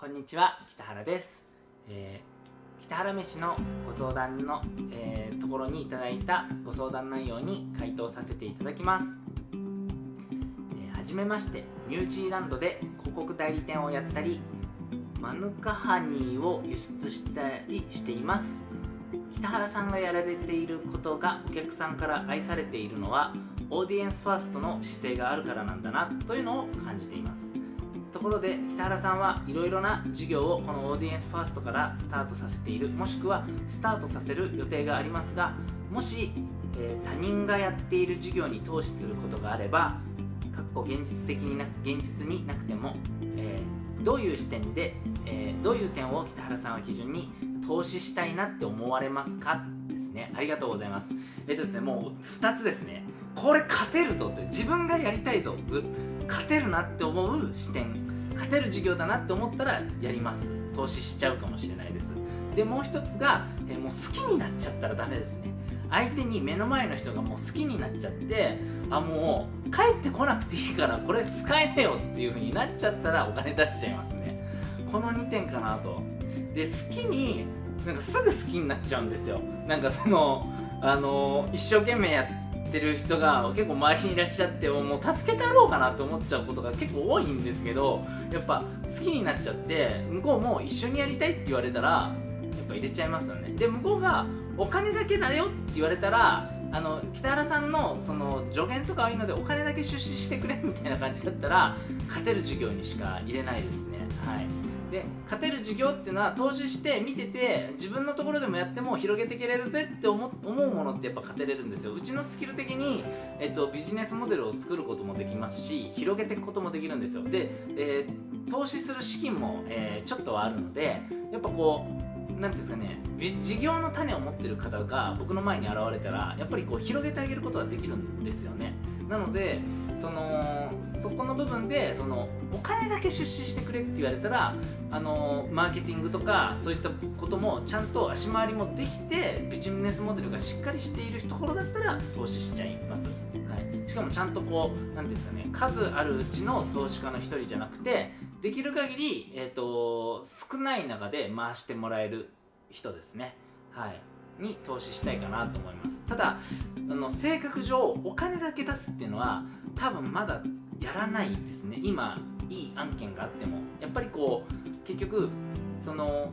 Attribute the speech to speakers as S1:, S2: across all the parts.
S1: こんにちは北原です、えー北原飯のご相談の、えーところにいただいたご相談内容に回答させていただきます、えーはじめましてニュージーランドで広告代理店をやったりマヌカハニーを輸出したりしています。北原さんがやられていることがお客さんから愛されているのはオーディエンスファーストの姿勢があるからなんだなというのを感じています。ところで北原さんはいろいろな事業をこのオーディエンスファーストからスタートさせているもしくはスタートさせる予定がありますがもし、えー他人がやっている事業に投資することがあればかっこ現実的にな現実になくても、えーどういう視点で、えーどういう点を北原さんは基準に投資したいなって思われますか？ですね。ありがとうございます。えっとですねもう2つですね。これ勝てるぞって自分がやりたいぞ勝てるなって思う視点勝てる事業だなって思ったらやります。投資しちゃうかもしれないです。でもう一つが、えもう好きになっちゃったらダメですね。相手に目の前の人がもう好きになっちゃってあもう帰ってこなくていいからこれ使えねえよっていう風になっちゃったらお金出しちゃいますね。この2点かなと。で好きになんかすぐ好きになっちゃうんですよ。なんかそのあの一生懸命やってる人が結構周りにいらっしゃってもう助けたろうかなと思っちゃうことが結構多いんですけどやっぱ好きになっちゃって向こうも一緒にやりたいって言われたらやっぱ入れちゃいますよね。で向こうがお金だけだよって言われたらあの北原さんのその助言とかはいいのでお金だけ出資してくれみたいな感じだったら勝てる授業にしか入れないですね。はい。で勝てる授業っていうのは投資して見てて自分のところでもやっても広げていけれるぜって思思うものってやっぱ勝てれるんですよ。うちのスキル的に、えっと、ビジネスモデルを作ることもできますし広げていくこともできるんですよ。で、えー投資する資金も、えーちょっとはあるのでやっぱこうなんていうんですかね事業の種を持ってる方が僕の前に現れたらやっぱりこう広げてあげることができるんですよね。なのでそのそこの部分でそのお金だけ出資してくれって言われたらあのマーケティングとかそういったこともちゃんと足回りもできてビジネスモデルがしっかりしているところだったら投資しちゃいます、はい、しかもちゃんとこうなんていうんですかね数あるうちの投資家の一人じゃなくてできる限り、えー、と少ない中で回してもらえる人ですね。はい。に投資したいかなと思います。ただあの性格上お金だけ出すっていうのは多分まだやらないですね。今いい案件があっても。やっぱりこう結局その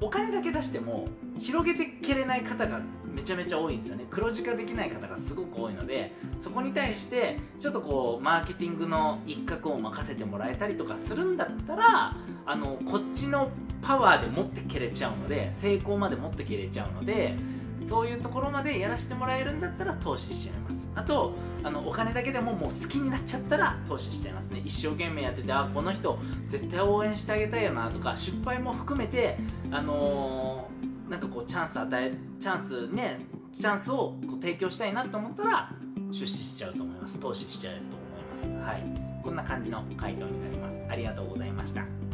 S1: お金だけ出しても広げてけれない方がめちゃめちゃ多いんですよね。黒字化できない方がすごく多いのでそこに対してちょっとこうマーケティングの一角を任せてもらえたりとかするんだったらあのこっちのパワーで持ってけれちゃうので成功まで持ってけれちゃうのでそういうところまでやらせてもらえるんだったら投資しちゃいます。あとあのお金だけでももう好きになっちゃったら投資しちゃいますね。一生懸命やっててあこの人絶対応援してあげたいよなとか失敗も含めてあのーなんかこうチャンス与えチャンスねチャンスをこう提供したいなと思ったら出資しちゃうと思います。投資しちゃうと思います。はい。こんな感じの回答になります。ありがとうございました。